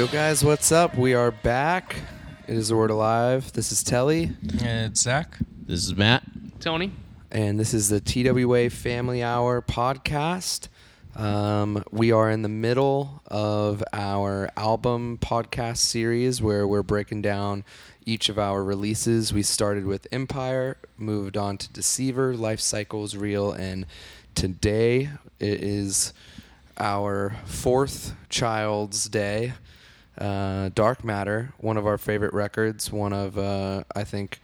Yo, guys, what's up? We are back. It is the Word Alive. This is Telle, And It's Zach. This is Matt. Tony. and this is the TWA Family Hour podcast. Um, we are in the middle of our album podcast series where we're breaking down each of our releases. We started with Empire, moved on to Deceiver, Life Cycles, Real, and today it is our fourth child's day. Uh, Dark Matter, one of our favorite records, one of uh, I think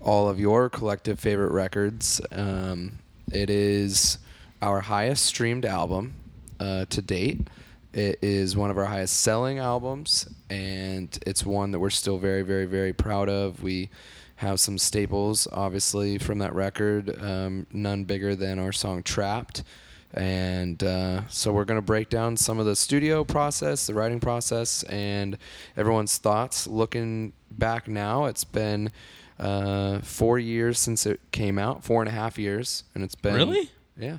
all of your collective favorite records. Um, it is our highest streamed album uh, to date. It is one of our highest selling albums, and it's one that we're still very, very, very proud of. We have some staples, obviously, from that record, um, none bigger than our song Trapped. And uh, so we're going to break down some of the studio process, the writing process, and everyone's thoughts. Looking back now, it's been uh, four years since it came out, four and a half years, and it's been Really? yeah.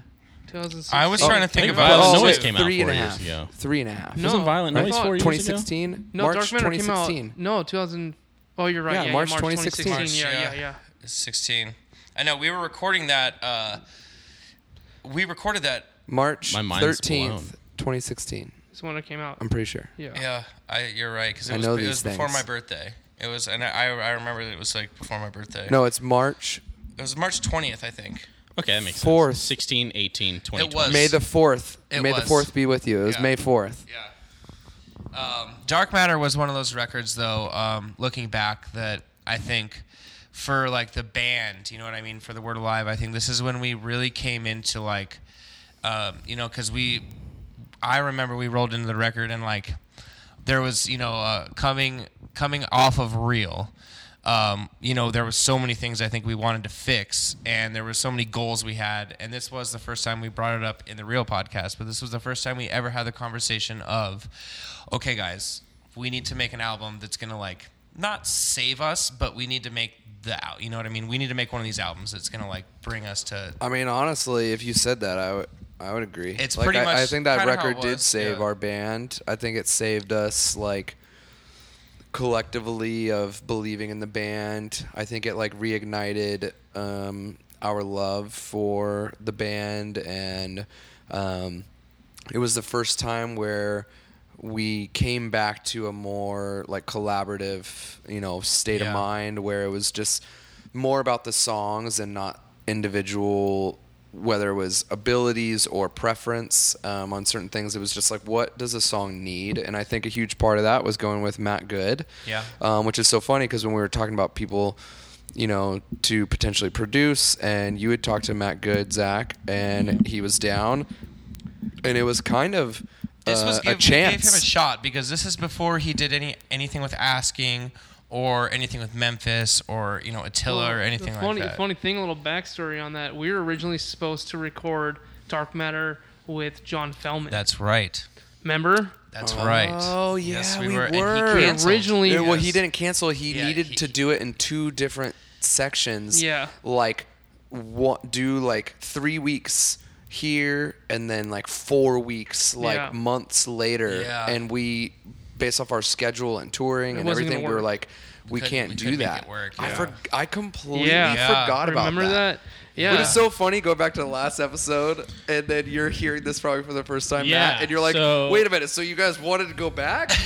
I was trying to think think about Violent Oh, Noise wait, came out three and four a years half. ago. Three and a half. No. Wasn't Violent Noise four years ago? 2016, No, March Dark Matter 2016. came out. No, 2000. Oh, you're right. Yeah, Yeah, March March 2016. 2016. Yeah, March, yeah, yeah. yeah. 16. I know we were recording that. Uh, we recorded that. March My mind's 13th, blown. 2016. It's when it came out. I'm pretty sure. Yeah. Yeah, I, you're right because I it was, know it these was before things. my birthday. It was, and I, I remember that it was like before my birthday. No, it's March it was March 20th, I think. Okay, that makes Fourth. sense. 16, 18, 20. It was. May the 4th. It May the 4th be with you. It was Yeah. May 4th. Yeah. Um, Dark Matter was one of those records, though. Um, looking back, that I think for like the band, you know what I mean, for the Word Alive, I think this is when we really came into like, um, you know, because we, I remember we rolled into the record and like, there was you know uh, coming coming off of Real. Um, you know, there was so many things I think we wanted to fix, and there were so many goals we had. And this was the first time we brought it up in the Real podcast, but this was the first time we ever had the conversation of, okay, guys, we need to make an album that's gonna like not save us, but we need to make the out. You know what I mean? We need to make one of these albums that's gonna like bring us to. I mean, honestly, if you said that, I would. I would agree. It's like, pretty I, I think that kinda how it record did save yeah. our band. I think it saved us like collectively of believing in the band. I think it like reignited um, our love for the band, and um, it was the first time where we came back to a more like collaborative, you know, state Yeah. of mind where it was just more about the songs and not individual whether it was abilities or preference um, on certain things it was just like what does a song need and i think a huge part of that was going with matt good Yeah. um, which is so funny because when we were talking about people you know to potentially produce and you had talked to matt good zach and he was down and it was kind of This uh, was a give, we chance gave him a shot because this is before he did any anything with asking or anything with Memphis or you know Attila or anything funny, like that. Funny thing, a little backstory on that. We were originally supposed to record Dark Matter with John Feldmann. That's right. Remember? That's right. Oh, yeah, yes, we, we were. were. And he canceled. Originally- Yeah, well, he didn't cancel. He Yeah, needed he- to do it in two different sections. Yeah. Like, what, do like three weeks here and then like four weeks, like Yeah. months later. Yeah. And we, based off our schedule and touring It and wasn't everything, gonna we were work. like, we, couldn't- can't we do couldn't make that. it work, I yeah. for, I completely Yeah. Yeah. forgot about Remember that? Yeah. But it's so funny. Go back to the last episode, and then you're hearing this probably for the first time, Yeah, Matt, and you're like, so- "Wait a minute! So you guys wanted to go back?"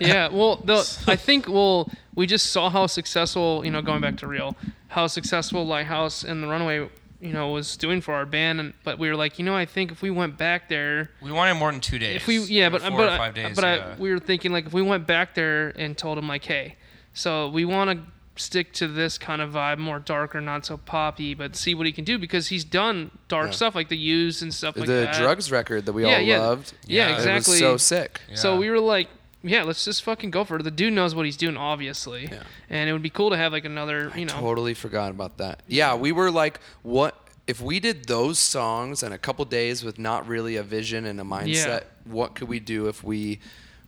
yeah. Well, the, I think well, we just saw how successful, you know, going back to real, how successful Lighthouse and the Runaway, you know, was doing for our band. And but we were like, you know, I think if we went back there, We wanted more than two days. if we yeah, but four but or five days. but yeah. I, we were thinking like if we went back there and told him like, hey, so we want to stick to this kind of vibe, more darker, not so poppy, but see what he can do because he's done dark Yeah. stuff like the used and stuff like that. the drugs record that we Yeah, all yeah. loved. Yeah, Yeah. exactly. It was so sick. So we were like, yeah, let's just fucking go for it. The dude knows what he's doing, obviously. Yeah. And it would be cool to have like another, you know. Totally forgot about that. Yeah, we were like, what if we did those songs in a couple days with not really a vision and a mindset? Yeah. What could we do if we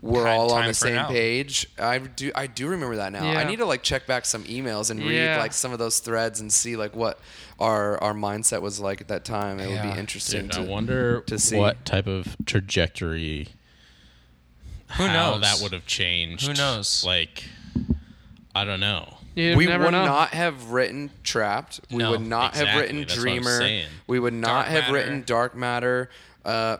were all on the same album. page? I do. I do remember that now. Yeah. I need to like check back some emails and read Yeah. like some of those threads and see like what our our mindset was like at that time. It would be interesting Dude, to I wonder to see. what type of trajectory Who how knows? that would have changed. Who knows? Like, I don't know. You we would know. not have written Trapped. We No, would not have exactly. written That's what I'm Dreamer. saying. We would not Dark have Matter. written Dark Matter. Uh,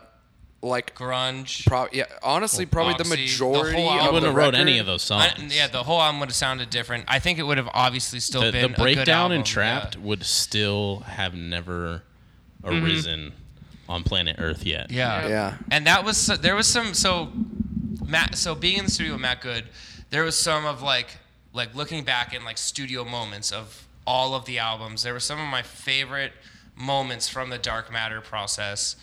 like, grunge. pro- yeah, honestly, probably the Moxie, the majority whole of album- wouldn't have wrote any of those I- songs. yeah, the whole album would have sounded different. I think it would have obviously still the, been the breakdown album. in Trapped Yeah. would still have never arisen on planet Earth yet. Yeah. Yeah. And that was there was some so Matt so being in the studio with Matt Good, there was some of like like looking back in like studio moments of all of the albums. There were some of my favorite moments from the Dark Matter process.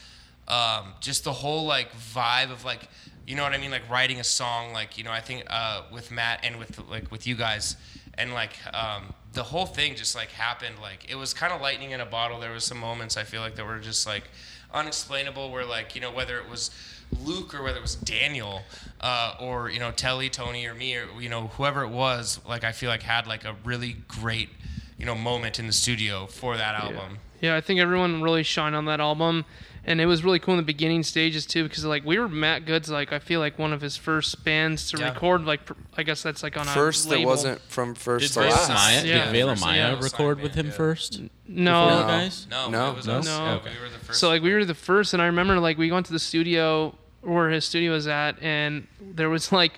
Um, just the whole like vibe of like you know what I mean like writing a song like you know I think uh, with Matt and with like with you guys and like um, the whole thing just like happened like it was kind of lightning in a bottle. There was some moments I feel like that were just like unexplainable where like you know whether it was Luke or whether it was Daniel uh, or you know Telle, Tony or me or you know whoever it was like I feel like had like a really great you know moment in the studio for that album. Yeah, I think everyone really shined on that album, and it was really cool in the beginning stages too, because like we were Matt Good's like I feel like one of his first bands to Yeah. record. Like pr- I guess that's like on First, a that wasn't from first Did to Vela. Maya, Yeah. did Vela Maya yeah, record signed with him yeah. first? No, No. guys? No, No. it was No? us. No. Okay. we were the first. So like we were the first, and I remember like we went to the studio where his studio was at, and there was like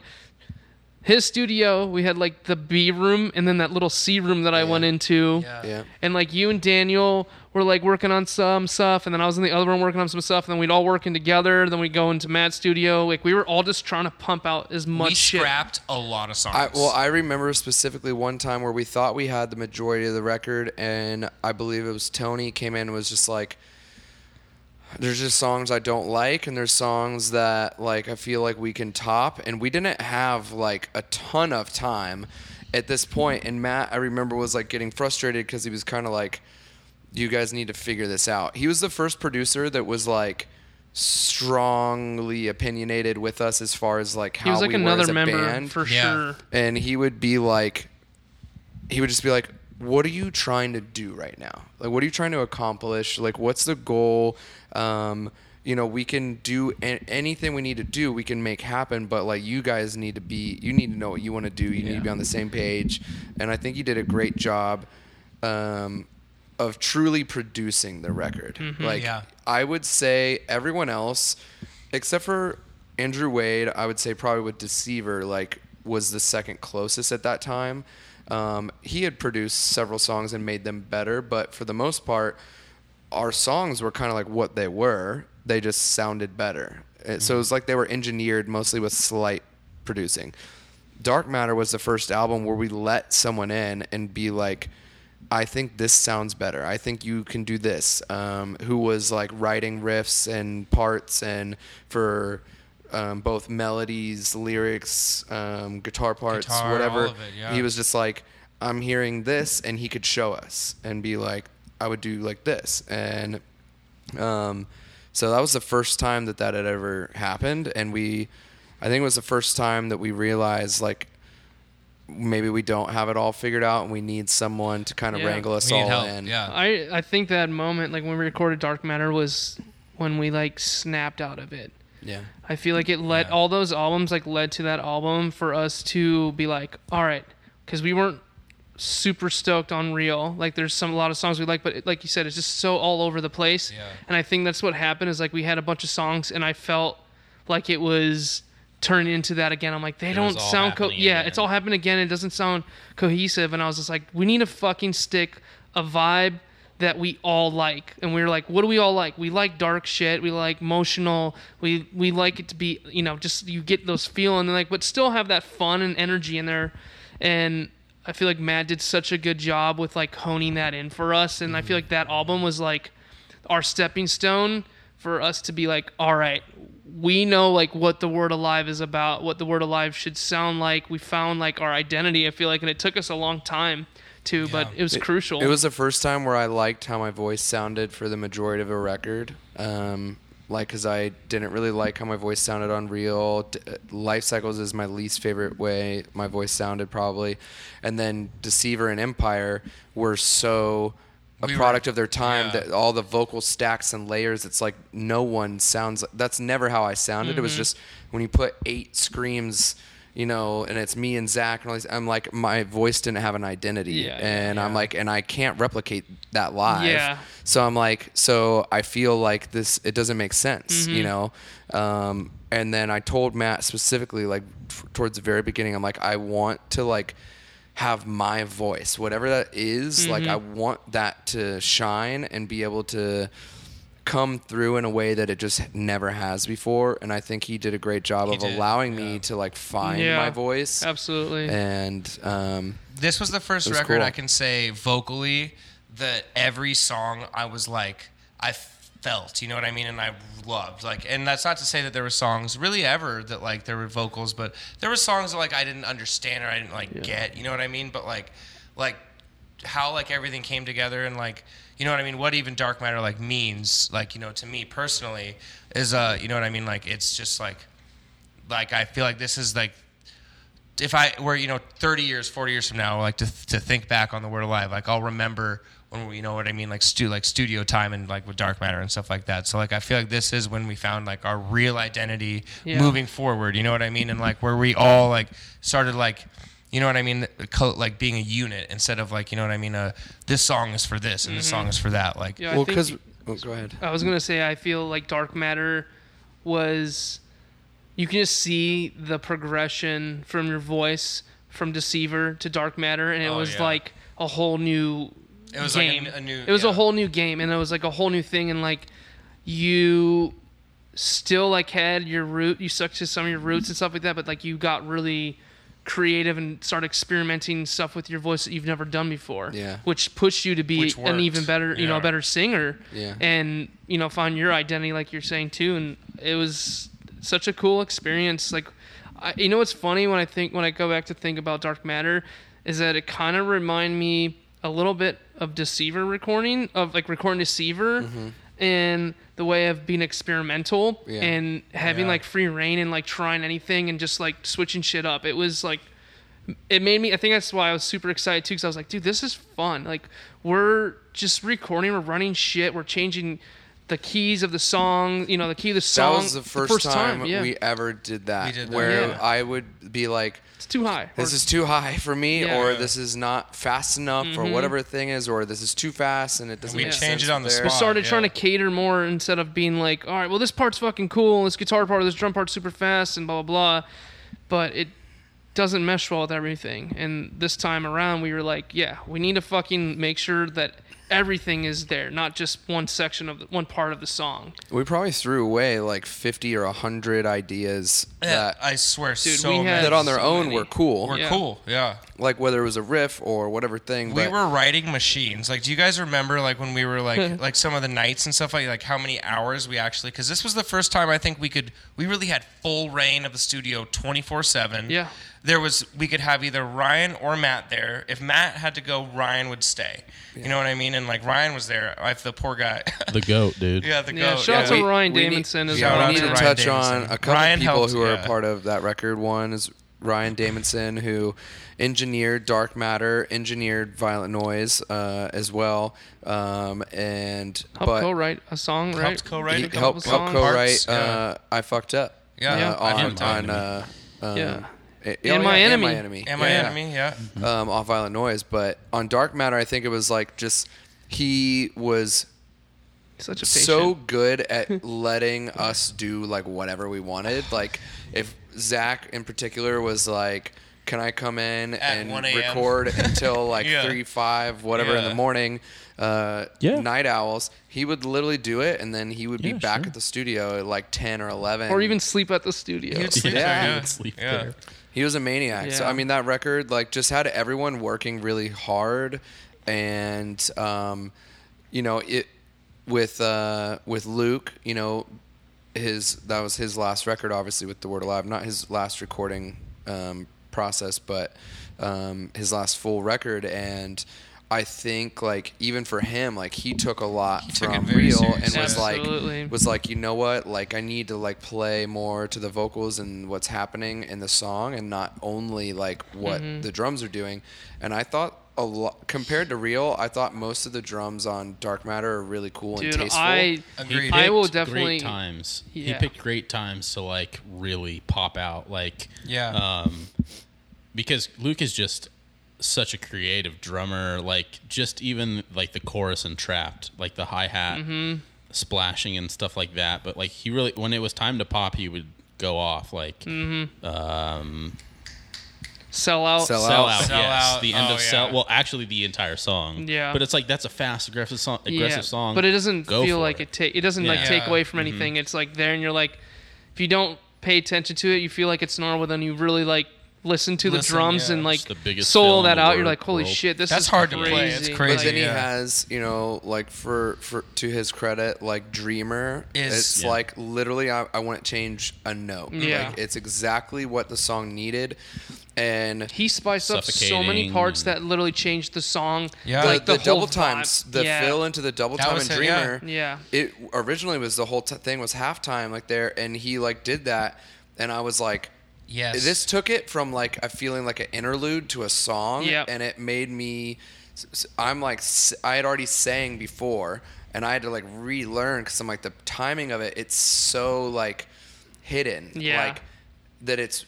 his studio. We had like the B room, and then that little C room that I went into. yeah. Yeah. And like you and Daniel were like working on some stuff, and then I was in the other room working on some stuff, and then we'd all working together. Then we'd go into Matt's studio. Like we were all just trying to pump out as much we shit. scrapped a lot of songs. I, well, I remember specifically one time where we thought we had the majority of the record, and I believe it was Tony came in and was just like, "There's just songs I don't like, and there's songs that like I feel like we can top." And we didn't have like a ton of time at this point. And Matt, I remember, was like getting frustrated because he was kind of like, "You guys need to figure this out." He was the first producer that was like strongly opinionated with us as far as like how he was like we were another as a member band for Yeah. sure. and he would be like he would just be like what are you trying to do right now like what are you trying to accomplish like what's the goal um you know we can do a- anything we need to do we can make happen but like you guys need to be you need to know what you want to do you need to be on the same page and i think you did a great job um of truly producing the record like Yeah. i would say everyone else except for Andrew Wade, I would say probably with Deceiver, like was the second closest at that time. Um, he had produced several songs and made them better, but for the most part, our songs were kind of like what they were. They just sounded better. Uh, So it was like they were engineered mostly with slight producing. Dark Matter was the first album where we let someone in and be like, I think this sounds better. I think you can do this. Um, who was like writing riffs and parts and for um, both melodies, lyrics, um, guitar parts, Guitar, whatever. it, yeah. He was just like, I'm hearing this, and he could show us and be like, I would do like this. And um, so that was the first time that that had ever happened. And we, I think it was the first time that we realized like, maybe we don't have it all figured out and we need someone to kind of Yeah. wrangle us all help. in. Yeah. I I think that moment, like when we recorded Dark Matter, was when we like snapped out of it. Yeah. I feel like it led Yeah. all those albums like led to that album for us to be like, all right, because we weren't super stoked on Real. Like there's some a lot of songs we like, but it, like you said, it's just so all over the place. Yeah. And I think that's what happened is like we had a bunch of songs, and I felt like it was turned into that again. I'm like, they It don't sound co- yeah, again. it's all happened again. It doesn't sound cohesive, and I was just like, we need to fucking stick a vibe that we all like. And we were like, what do we all like? We like dark shit. We like emotional. We we like it to be, you know, just you get those feeling like, but still have that fun and energy in there. And I feel like Matt did such a good job with like honing that in for us. And I feel like that album was like our stepping stone for us to be like, all right, we know like what the word alive is about, what the word alive should sound like. We found like our identity. I feel like, and it took us a long time to, but it was crucial. It was the first time where I liked how my voice sounded for the majority of a record. Um, like, because I didn't really like how my voice sounded on Real. D- Life Cycles is my least favorite way my voice sounded, probably. And then Deceiver and Empire were so a We were- product of their time. yeah. That all the vocal stacks and layers. It's like no one sounds. That's never how I sounded. It was mm-hmm. just when you put eight screams. You know, and it's me and Zach, and all these. I'm like, my voice didn't have an identity, Yeah, yeah, and I'm like, and I can't replicate that live. Yeah. So I'm like, so I feel like this, it doesn't make sense, you Mm-hmm. know? Um, and then I told Matt specifically, like, t- towards the very beginning, I'm like, I want to, like, have my voice, whatever that is, Like, I Mm-hmm. want that to shine and be able to come through in a way that it just never has before. And I think he did a great job He of did, allowing me to, like, find Yeah. my voice. Absolutely. And, um, This was the first was record cool. I can say vocally that every song I was like I felt, you know what I mean, and I loved. Like, and that's not to say that there were songs really ever that like there were vocals, but there were songs that like I didn't understand or I didn't like get, you know what I mean? But like, like how like everything came together and like you know what I mean? What even dark matter like means like you know to me personally is uh you know what I mean? Like it's just like like I feel like this is like if I were you know 30 years 40 years from now like to to think back on the word alive like I'll remember when we you know what I mean? Like stu like studio time and like with dark matter and stuff like that. So like I feel like this is when we found like our real identity Yeah. moving forward you know what I mean? And like where we all like started like you know what I mean like being a unit instead of like you know what I mean uh this song is for this and this song is for that like Yeah, well, because, oh, go ahead. I was gonna say I feel like Dark Matter was you can just see the progression from your voice from Deceiver to Dark Matter, and it Oh, was yeah. like a whole new It was like a game. new- It was a whole new game, and it was like a whole new thing, and like you still like had your root, you stuck to some of your roots and stuff like that, but like you got really creative and start experimenting stuff with your voice that you've never done before. Yeah. Which pushed you to be an even better, you know, Yeah. better singer. Yeah. And you know, find your identity, like you're saying too. And it was such a cool experience. Like, I, you know, what's funny when I think when I go back to think about Dark Matter, is that it kind of remind me a little bit of Deceiver recording of like recording Deceiver. Mm-hmm. And the way of being experimental Yeah. and having Yeah. like free reign and like trying anything and just like switching shit up. It was like it made me i think that's why i was super excited too because i was like dude this is fun like we're just recording we're running shit we're changing the keys of the song you know the key of the song. That was the first, time, yeah we ever did that. Did that, where yeah. I would be like, it's too high "This Or- is too high for me," Yeah. or "This is not fast enough," or mm-hmm. whatever thing is, or "This is too fast and it doesn't we make change sense it on the there." we started yeah. trying to cater more instead of being like all right well this part's fucking cool this guitar part or this drum part's super fast and blah blah blah but it doesn't mesh well with everything and this time around we were like yeah we need to fucking make sure that everything is there not just one section of the, one part of the song We probably threw away like fifty or hundred ideas Yeah, that I swear Dude, so we many. had- that on their so own many. were cool. were Yeah. cool yeah like whether it was a riff or whatever thing. we but were writing machines. Like, do you guys remember like when we were like like some of the nights and stuff like like how many hours we actually? Because this was the first time I think we could we really had full reign of the studio twenty four seven. Yeah. There was we could have either Ryan or Matt there. If Matt had to go, Ryan would stay. You know what I mean? And like Ryan was there. I the poor guy. The goat, dude. yeah, the Yeah, goat. shout out yeah. to Ryan we Damonson as well. we need Shout to out to Ryan touch on a couple Ryan people helped, who are yeah. a part of that record. One is Ryan Damonson, who engineered Dark Matter, engineered Violent Noise uh, as well, um, and helped co-write a song right Helped co-write he a couple helped, helped co-write. Parts, yeah. Uh, I fucked up. Yeah, uh, Yeah. On, on uh, um, Yeah. Eh, And My and Enemy. my enemy, Am I Yeah. enemy? Yeah. um, off Violent Noise. But on Dark Matter, I think it was like just he was such a patient. so good at letting us do like whatever we wanted. Like if Zach in particular was like, "Can I come in At and record until like Yeah. three, five, whatever in the morning?" Uh, Yeah. Night owls. He would literally do it, and then he would be Yeah, back sure. at the studio at like ten or eleven, or even sleep at the studio He would sleep Yeah. there. He'd sleep yeah. there. He was a maniac. So I mean, that record like just had everyone working really hard, and um, you know it with uh, with Luke. You know, his that was his last record, obviously with the Word Alive. Not his last recording um, process, but um, his last full record. And I think like even for him, like he took a lot He from very real and seriously. was Absolutely. like was like you know what like I need to like play more to the vocals and what's happening in the song and not only like what Mm-hmm. the drums are doing. And I thought a lot compared to real, I thought most of the drums on Dark Matter are really cool and Dude, tasteful. I Agreed. I will picked definitely great times. He picked great times to like really pop out, like Yeah. um, because Luke is just such a creative drummer. Like just even like the chorus and trapped, like the hi hat Mm-hmm. splashing and stuff like that. But like he really, when it was time to pop, he would go off. Like Mm-hmm. um, sell out. Sell sell out. out, Sell yes, Out. the end Oh, of sell. yeah. Well, actually, the entire song. Yeah. but it's like that's a fast, aggressive song. Aggressive yeah, song. but it doesn't Go feel like it. it. take it doesn't like Yeah. take away from anything. It's like there, and you're like, if you don't pay attention to it, you feel like it's normal. Then you really like listen to the Listen, drums yeah. and like It's the biggest soul fill in that the out. You're like, holy world. shit, this That's is hard to crazy. play. It's But crazy. then he yeah. has, you know, like for for to his credit, like Dreamer, Is- it's Yeah. like literally I, I wouldn't change a note. Yeah. Like it's exactly what the song needed. And He spiced up so many Suffocating parts and- that literally changed the song. Yeah. the, like the, the, whole double vibe. times, the yeah. fill into the double That time was and it, yeah. Dreamer. Yeah. It originally was the whole t- thing was halftime like there, and he like did that, and I was like, Yes. this took it from like a feeling like an interlude to a song, Yep. and it made me. I'm like I had already sang before, and I had to like relearn because I'm like the timing of it. It's so like hidden, Yeah. like that. It's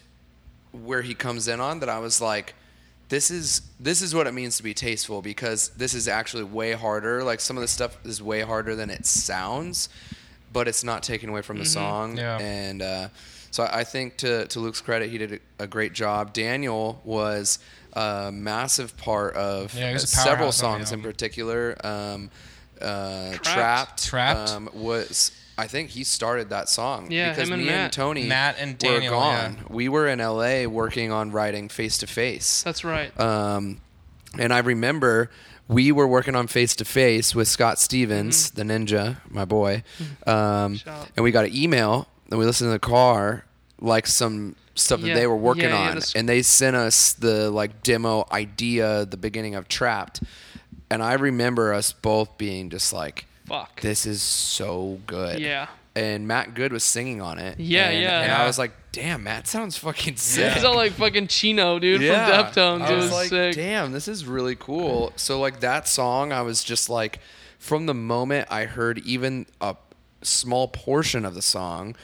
where he comes in on that. I was like, this is this is what it means to be tasteful because this is actually way harder. Like some of the stuff is way harder than it sounds, but it's not taken away from the song. Yeah. And uh, so I I think to to Luke's credit, he did a, a great job. Daniel was a massive part of Yeah, he was a several powerhouse on the songs in particular. Um, uh, Trapped. Trapped, Trapped. um, was. I think he started that song Yeah, because him and me and Tony Matt and were Daniel, gone. yeah. We were in LA working on writing Face to Face. That's right. Um, and I remember we were working on Face to Face with Scott Stevens, the ninja, my boy. Um, Mm-hmm. And we got an email and we listened in the car, like some stuff Yeah. that they were working Yeah, yeah, on. that's- and they sent us the like demo idea, the beginning of Trapped. And I remember us both being just like, Fuck. this is so good. Yeah. And Matt Good was singing on it. Yeah, and, yeah. And Yeah. I was like, damn, Matt sounds fucking sick. He's all like fucking Chino, dude, Yeah. from Deftones. I It was, was like, sick. damn, this is really cool. So like that song, I was just like, from the moment I heard even a small portion of the song,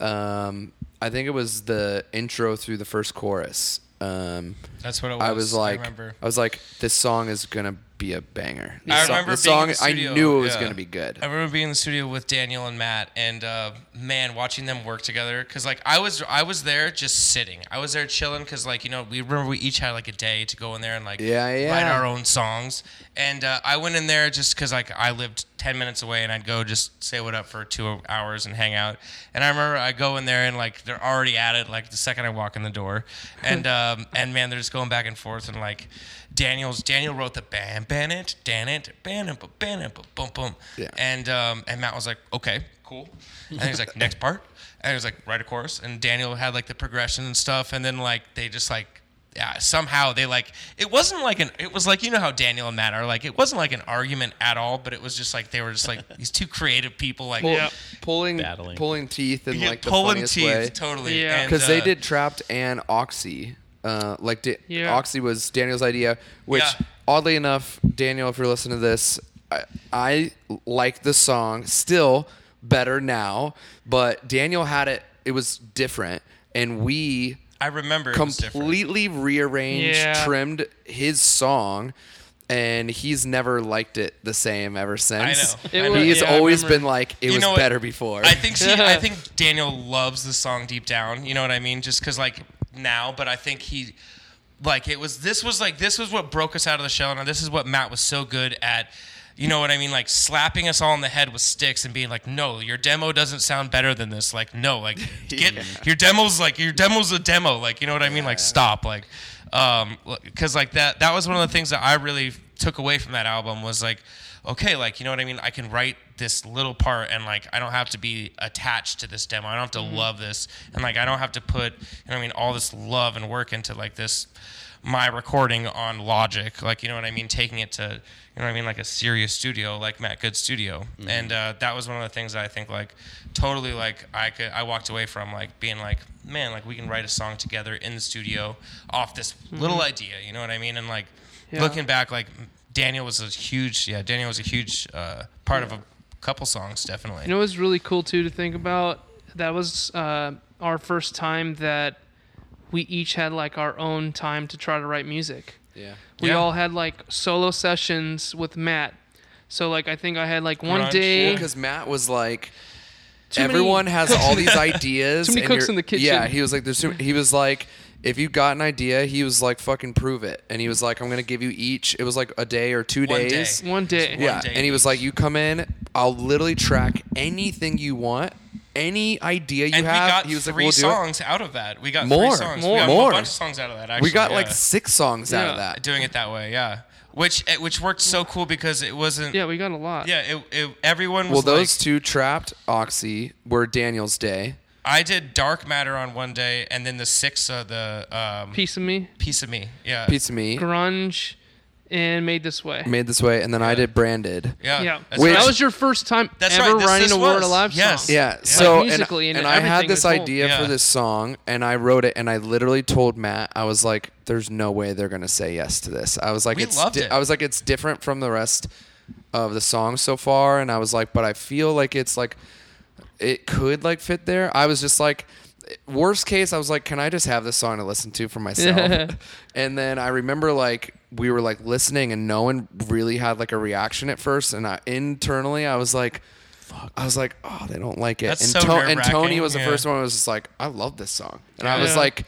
um, I think it was the intro through the first chorus. Um, That's what it was. I was like, I, remember. was like, this song is gonna be a banger. This I song, remember this being in song, the studio, I knew it was yeah. gonna be good. I remember being in the studio with Daniel and Matt, and uh, man, watching them work together. Cause like I was, I was there just sitting. I was there chilling. Cause like you know, we remember we each had like a day to go in there and like Yeah, yeah. write our own songs. And uh, I went in there just cause like I lived ten minutes away, and I'd go just say what up for two hours and hang out. And I remember I go in there and like they're already at it. Like the second I walk in the door, and um, and man, they're just going back and forth and like. Daniel's Daniel wrote the bam ban it, dan it, ban it, ban it, boom boom. Yeah. And um, and Matt was like, okay, cool. And he's like, next part. And he was like, write a chorus. And Daniel had like the progression and stuff. And then like they just like, yeah, somehow they like it wasn't like an it was like you know how Daniel and Matt are like it wasn't like an argument at all, but it was just like they were just like these two creative people like Pull- Yeah. pulling Battling. pulling teeth in yeah, like the pulling funniest teeth way. totally. Yeah. And, because they uh, did Trapped and Oxy. Uh, like di- Yeah. Oxy was Daniel's idea, which Yeah. oddly enough, Daniel, if you're listening to this, I, I like the song still better now, but Daniel had it. It was different, and we I remember it was completely rearranged, Yeah. trimmed his song. And he's never liked it the same ever since. I know. was- He's yeah, always been like, it You was know better before. I think see, I think Daniel loves the song deep down. You know what I mean? Just because like now, but I think he like it was. This was like this was what broke us out of the shell, and this is what Matt was so good at. You know what I mean? Like slapping us all in the head with sticks and being like, "No, your demo doesn't sound better than this." Like, no, like get your demo's like your demo's a demo. Like, you know what I mean? Like, stop. Like, um, because like that that was one of the things that I really took away from that album was like, okay, like you know what I mean? I can write this little part and like I don't have to be attached to this demo. I don't have to Mm-hmm. love this and like I don't have to put you know what I mean all this love and work into like this my recording on Logic, like you know what I mean, taking it to you know what I mean, like a serious studio, like Matt Good Studio, and uh, that was one of the things that I think like totally like I could I walked away from like being like man like we can write a song together in the studio off this little idea, you know what I mean, and like Yeah. looking back like Daniel was a huge yeah Daniel was a huge uh, part of a couple songs definitely. You know, it was really cool too to think about. That was uh, our first time that we each had like our own time to try to write music. Yeah. We Yeah. all had like solo sessions with Matt. So like I think I had like one Grunge, day. Because Matt was like, Too everyone has all these ideas. Too many cooks in the kitchen. Yeah, he was like, there's too, he was like, if you got an idea, he was like, fucking prove it. And he was like, I'm gonna give you each. It was like a day or two One day. days. one day. Yeah, day and he was like, you come in, I'll literally track anything you want, any idea you and have. we got he was like, three we'll songs out of that. We got More. three songs. More. We got More. a bunch of songs out of that. Actually, We got like six songs out of that. doing it that way. Yeah, which which worked so cool because it wasn't. Yeah, we got a lot. Yeah, it, it, everyone was. Well, those like, two trapped Oxy were Daniel's day. I did Dark Matter on one day, and then the six of the um, Piece of me, piece of me. Yeah, Piece of me grunge, and made this way. made this way, and then I did branded. yeah, yeah, That's Which- right. that was your first time That's ever right, this- writing this a word was. alive Yes. song. Yeah. So and- musically and, and I had this as well. idea Yeah. for this song, and I wrote it, and I literally told Matt, I was like, "There's no way they're gonna say yes to this." I was like, We "It's," loved di- it. I was like, "It's different from the rest of the song so far," and I was like, "But I feel like it's like it could like fit there." I was just like. Worst case, I was like, "Can I just have this song to listen to for myself?" and then I remember like we were like listening, and no one really had like a reaction at first. And I, internally, I was like, Fuck. I was like, oh, they don't like it. That's and, so To- and nerve-wracking, Tony was the yeah. first one who was just like, I love this song. And I was like,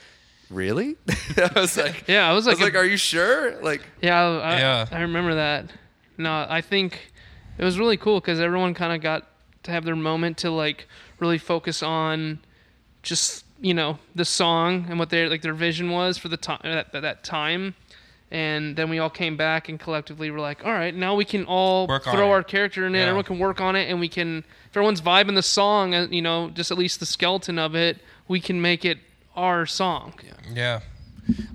really? I was like, Yeah, I was I like, was like, are you sure? Like, Yeah, I, Yeah. I remember that. No, I think it was really cool because everyone kind of got to have their moment to like really focus on just you know the song and what their like their vision was for the time that, that time. And then we all came back and collectively were like, all right, now we can all Work on throw it. our character in it. Yeah. Everyone can work on it, and we can, if everyone's vibing the song, uh, you know, just at least the skeleton of it, we can make it our song. yeah.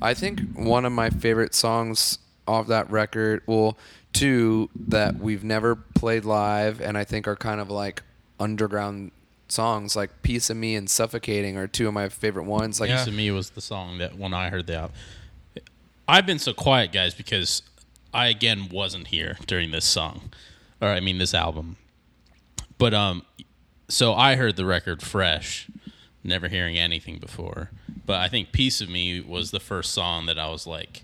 I think one of my favorite songs off that record, well, two that we've never played live, and I think are kind of like underground songs, like "Piece of Me" and "Suffocating" are two of my favorite ones. Like, Yeah. to me was the song that when I heard the album. I've been so quiet, guys, because I again wasn't here during this song, or I mean this album. But um, so I heard the record fresh, never hearing anything before. But I think "Piece of Me" was the first song that I was like,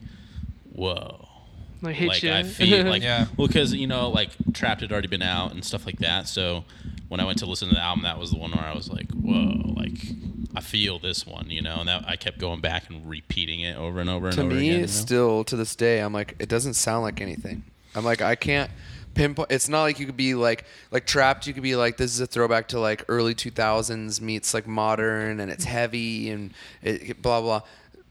"Whoa." Like hit like you. I feel like Yeah. well because you know like Trapped had already been out and stuff like that. So when I went to listen to the album, that was the one where I was like, whoa, like I feel this one, you know. And that I kept going back and repeating it over and over and to over me, again. you know? still to this day, I'm like, it doesn't sound like anything. I'm like, I can't pinpoint. It's not like you could be like, like trapped. You could be like, this is a throwback to like early 2000s meets like modern, and it's heavy and it, blah blah.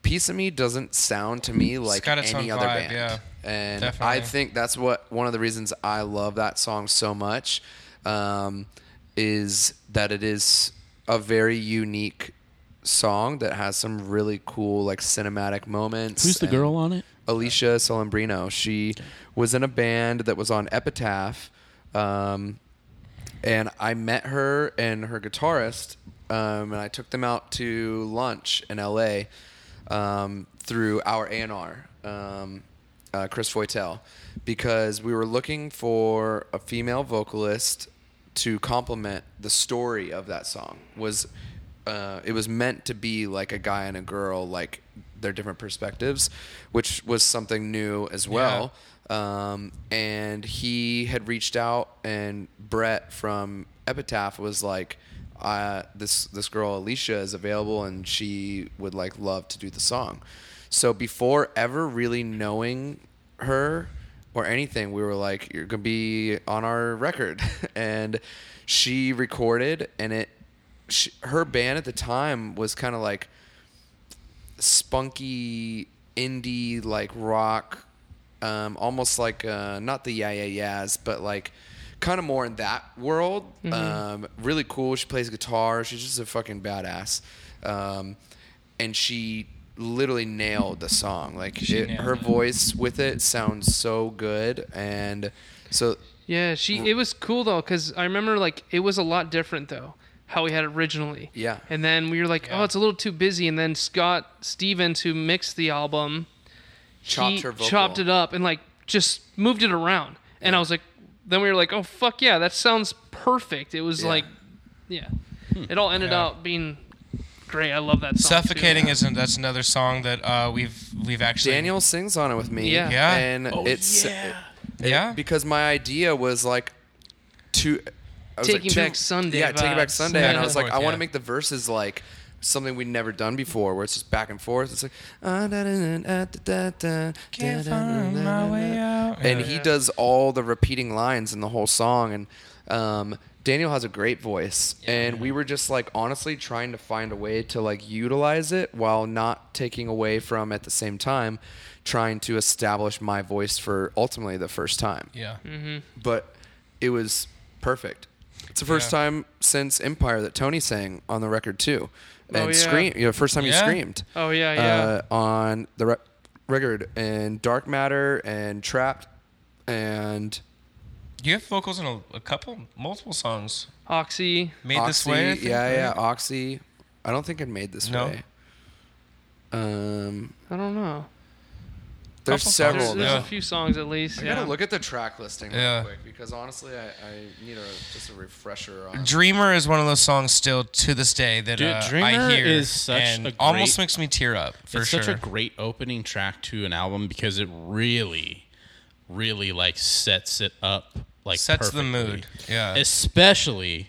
Piece of me doesn't sound to me like got its any own other vibe, band. yeah. And Definitely. I think that's what one of the reasons I love that song so much um, is that it is a very unique song that has some really cool like cinematic moments. Who's the and- girl on it? Alicia Solombrino. She was in a band that was on Epitaph, um, and I met her and her guitarist, um, and I took them out to lunch in L.A. Um, through our A&R, um, uh, Chris Foytel, because we were looking for a female vocalist to complement the story of that song. Was uh, it was meant to be like a guy and a girl, like their different perspectives, which was something new as well. Um, and he had reached out, and Brett from Epitaph was like, uh, "This this girl Alicia is available, and she would like love to do the song." So before ever really knowing her or anything, we were like, "You're gonna be on our record," and she recorded, and it. She, her band at the time was kind of like spunky indie like rock um, almost like uh, not the yeah yeah yeahs but like kind of more in that world. Mm-hmm. Um, really cool. She plays guitar. She's just a fucking badass. Um, and she literally nailed the song. Like it, her it. voice with it sounds so good. And so Yeah, she. It was cool though, cause I remember like it was a lot different though, how we had it originally. Yeah. And then we were like, Yeah. oh, it's a little too busy. And then Scott Stevens, who mixed the album, Chopped he her vocal. chopped it up and like just moved it around. And I was like, then we were like, oh fuck yeah, that sounds perfect. It was Yeah. like, yeah, hmm. it all ended Yeah. out being great. I love that song. too. Suffocating is an, that's another song that uh, we've we've actually Daniel sings on it with me. Yeah. Yeah. And Oh, it's yeah. it- Yeah. because my idea was like to Taking like, Back two- Sunday Yeah, taking back. Sunday, Back and I was like, forth, I want to make the verses like something we'd never done before, where it's just back and forth. It's like, ah, da, da, da, da, da, da, Can't da, da, find da, my da, way da. out. and Yeah. he does all the repeating lines in the whole song, and um, Daniel has a great voice, and we were just like honestly trying to find a way to like utilize it while not taking away from at the same time trying to establish my voice for ultimately the first time Yeah. but it was perfect. It's the first Yeah. time since Empire that Tony sang on the record too, and Oh, yeah. scream. You know, first time you screamed. Oh yeah, yeah. Uh, on the re- record and Dark Matter and Trapped and You have vocals in a, a couple, multiple songs. Oxy. Made Oxy. this way. I think, yeah, yeah, right? Oxy. I don't think it made this No? way. Um, I don't know. there's Couple several. There's, there's though. a few songs at least. I yeah. gotta look at the track listing real Yeah. quick because honestly, I, I need a just a refresher on. Dreamer is one of those songs still to this day that Dude, uh, I hear is such and a great- almost makes me tear up for it's sure. such a great opening track to an album because it really, really like sets it up like Sets the mood. Yeah. Especially,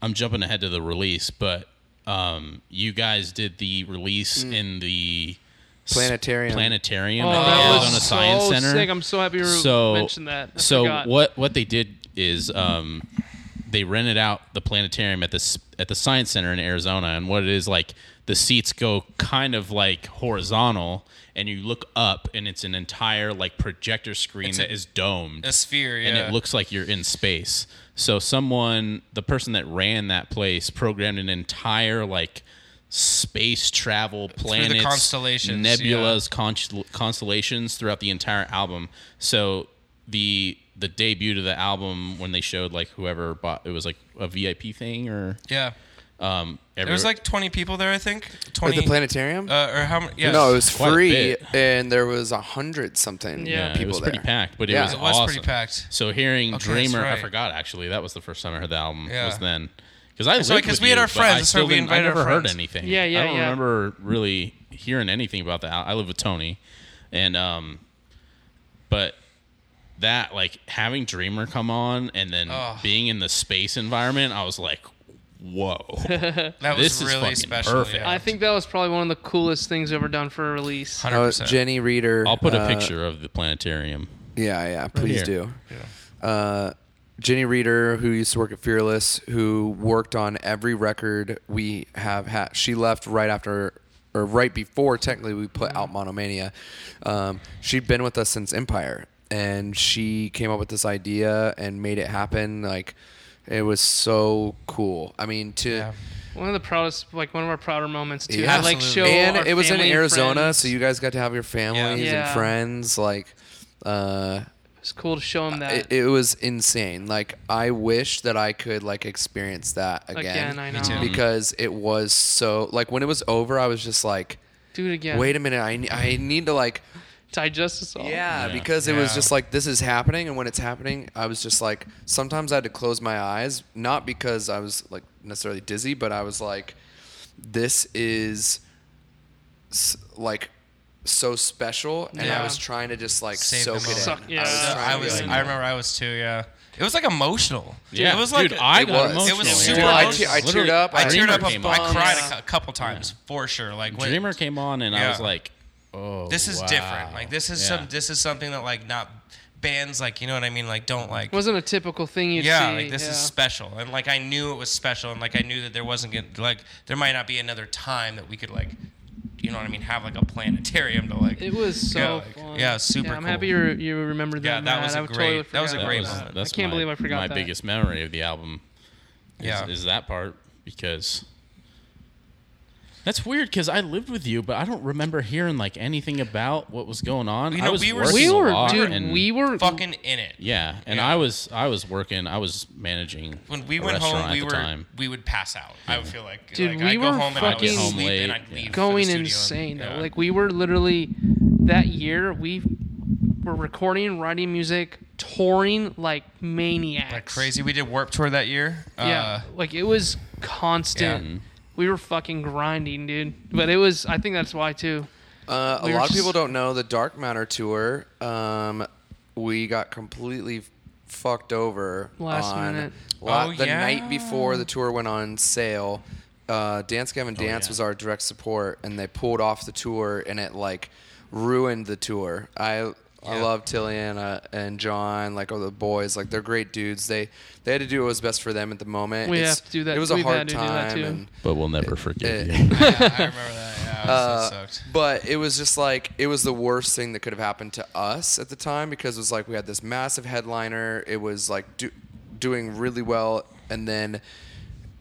I'm jumping ahead to the release, but um, you guys did the release in the Planetarium. planetarium Oh, at the Arizona was Science Center. sick. I'm so happy you so mentioned that. I so forgot. what what they did is um, they rented out the planetarium at this at the science center in Arizona, and what it is like the seats go kind of like horizontal, and you look up, and it's an entire like projector screen It's that a- is domed, a sphere, yeah. and it looks like you're in space. So someone, the person that ran that place, programmed an entire like space travel planets, constellations, nebulas, const- constellations throughout the entire album. So the the debut to the album when they showed like whoever bought it was like a VIP thing or yeah. Um There was like 20 people there, I think. At the planetarium? Uh, or how many? Yeah. No, it was Quite a free, bit. and there was a hundred something Yeah. yeah, people it was there. pretty packed, but it Yeah. was It was awesome. pretty packed. So hearing Okay, that's Dreamer, I right. forgot actually that was the first time I heard the album Yeah. was then because I That's right, with we had you, our but friends, I that's still we didn't- invited I our never heard friends. anything. Yeah, yeah, I don't yeah. remember really hearing anything about the al- I live with Tony, and um, but that like having Dreamer come on and then Oh. being in the space environment, I was like, whoa. That was this is really fucking special. perfect. Yeah. I think that was probably one of the coolest things ever done for a release. 100%. Uh, Jenny Reader. I'll put a uh, picture of the planetarium. Yeah, yeah, please here. do. Uh, Jenny Reader, who used to work at Fearless, who worked on every record we have had. She left right after, or right before, technically, we put out Monomania. Um, she'd been with us since Empire, and she came up with this idea and made it happen. Like, it was so cool. I mean, to. Yeah. One of the proudest, like one of our prouder moments too. Yeah. to, like show and our it was in Arizona, friends. so you guys got to have your families Yeah. and friends. Like, uh, It's cool to show them that. it, it was insane. Like I wish that I could like experience that again, Again, I know. too. because it was so like when it was over, I was just like, Do it again. wait a minute, I, I need to like digest this all. yeah, Yeah. because it was just like this is happening, and when it's happening, I was just like sometimes I had to close my eyes, not because I was like necessarily dizzy, but I was like, this is s- like so special, and I was trying to just like Save soak the it in. Yeah. I was, I was. like, I remember I was too. Yeah. It was like emotional. Yeah, It was like dude, I It got was. emotional. It was super Dude, I, emotional. te- I teared up. I teared up a, came I cried Yeah. a, couple times for sure. Like when, Dreamer came on, and I was like, "Oh, this is wow. different. Like this is Yeah. some. This is something that like not bands like you know what I mean. Like don't like. It wasn't a typical thing you'd see. yeah, see. like this yeah. is special, and like I knew it was special, and like I knew that there wasn't gonna, like there might not be another time that we could like you know what I mean, have like a planetarium to like. It was so Yeah, like- fun. yeah, super Yeah, I'm cool. happy you you remembered that. Yeah, that was Matt. a I totally great- that was a forgot great about moment. that. I can't believe I forgot my that. biggest memory of the album. Is, Yeah. is that part because that's weird because I lived with you, but I don't remember hearing like anything about what was going on. You I was we were- working we a were, lot dude. and- We were fucking in it. yeah, and Yeah. I was I was working. I was managing When we a went home, we at were the time. we would pass out. I would feel like, Dude, like we I'd go were home and I'd fucking- sleep Home late, and I'd yeah. leave going studio. insane though. Yeah. Like we were literally that year we were recording, writing music, touring like maniacs. like crazy. We did Warped Tour that year. Yeah, Uh, like it was constant. Yeah. We were fucking grinding, dude. But it was. I think that's why too. Uh, a We were lot of people don't know the Dark Matter tour. Um, we got completely fucked over Last on minute. la- Oh, the yeah. night before the tour went on sale. Uh, Dance Gavin Dance yeah. was our direct support, and they pulled off the tour, and it like ruined the tour. I I Yeah. love Tilian uh, and John, like all the boys, like they're great dudes. They they had to do what was best for them at the moment. We It's- have to do that- It was a we've hard had to do that time, and but we'll never forget. it- you. yeah, I remember that. Yeah, uh, that sucked. but it was just like it was the worst thing that could have happened to us at the time because it was like we had this massive headliner. It was like do, doing really well, and then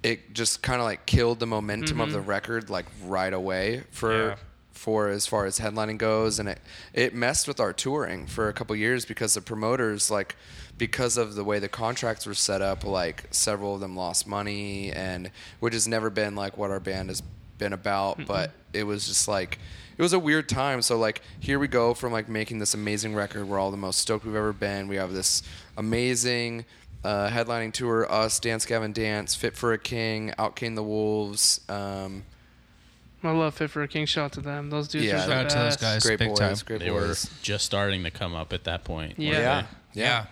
it just kind of like killed the momentum of the record like right away for Yeah. For as far as headlining goes, and it it messed with our touring for a couple years because the promoters like because of the way the contracts were set up, like several of them lost money, and which has never been like what our band has been about. But it was just like it was a weird time. So like here we go from like making this amazing record. We're all the most stoked we've ever been. We have this amazing. Uh, headlining tour, us, Dance Gavin Dance, Fit for a King, Out Came the Wolves, um, I love Fit for a King. Shout out to them. Those dudes Yeah. are Shout out to those guys. great big boys, time. great they were just starting to come up at that point. Yeah. weren't Yeah,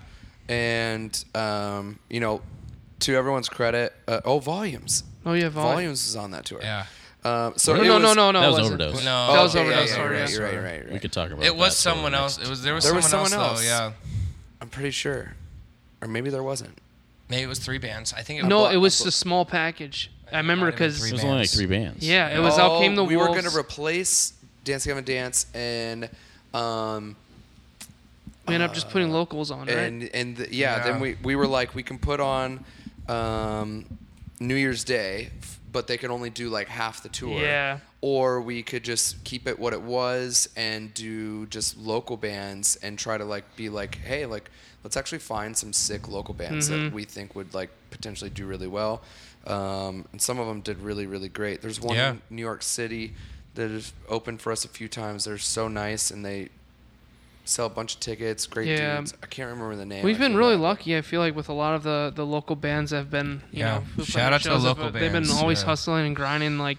yeah. And um, you know, to everyone's credit, uh, oh, Volumes, Oh yeah, volume. Volumes is on that tour. Yeah. Um, so No, no, was, no, no, no. That was wasn't. overdose. No. That was okay, overdose. Yeah, yeah, yeah. right, you're right, right, We could talk about It was someone else. It was there was There was someone, someone else, else. though. Yeah. I'm pretty sure, or maybe there wasn't. Maybe it was three bands. I think it was No, bought- it was a small package. I remember might have been because three It was only like three bands. yeah, it was Out Came the Oh, we Wolves. were going to replace Dance Gavin Dance and um, we ended up just putting locals on, right? and and the, yeah, Yeah. then we we were like we can put on um, New Year's Day, f- but they can only do like half the tour. Yeah. Or we could just keep it what it was and do just local bands and try to like be like, hey, like let's actually find some sick local bands Mm-hmm. that we think would like potentially do really well. Um, and some of them did really really great. There's one Yeah. in New York City that has opened for us a few times. They're so nice and they sell a bunch of tickets. Great Yeah. dudes. I can't remember the name. We've I been really bad. lucky. I feel like with a lot of the the local bands that have been, you Yeah. know, Shout out to the shows, local but They've been always yeah. hustling and grinding, like,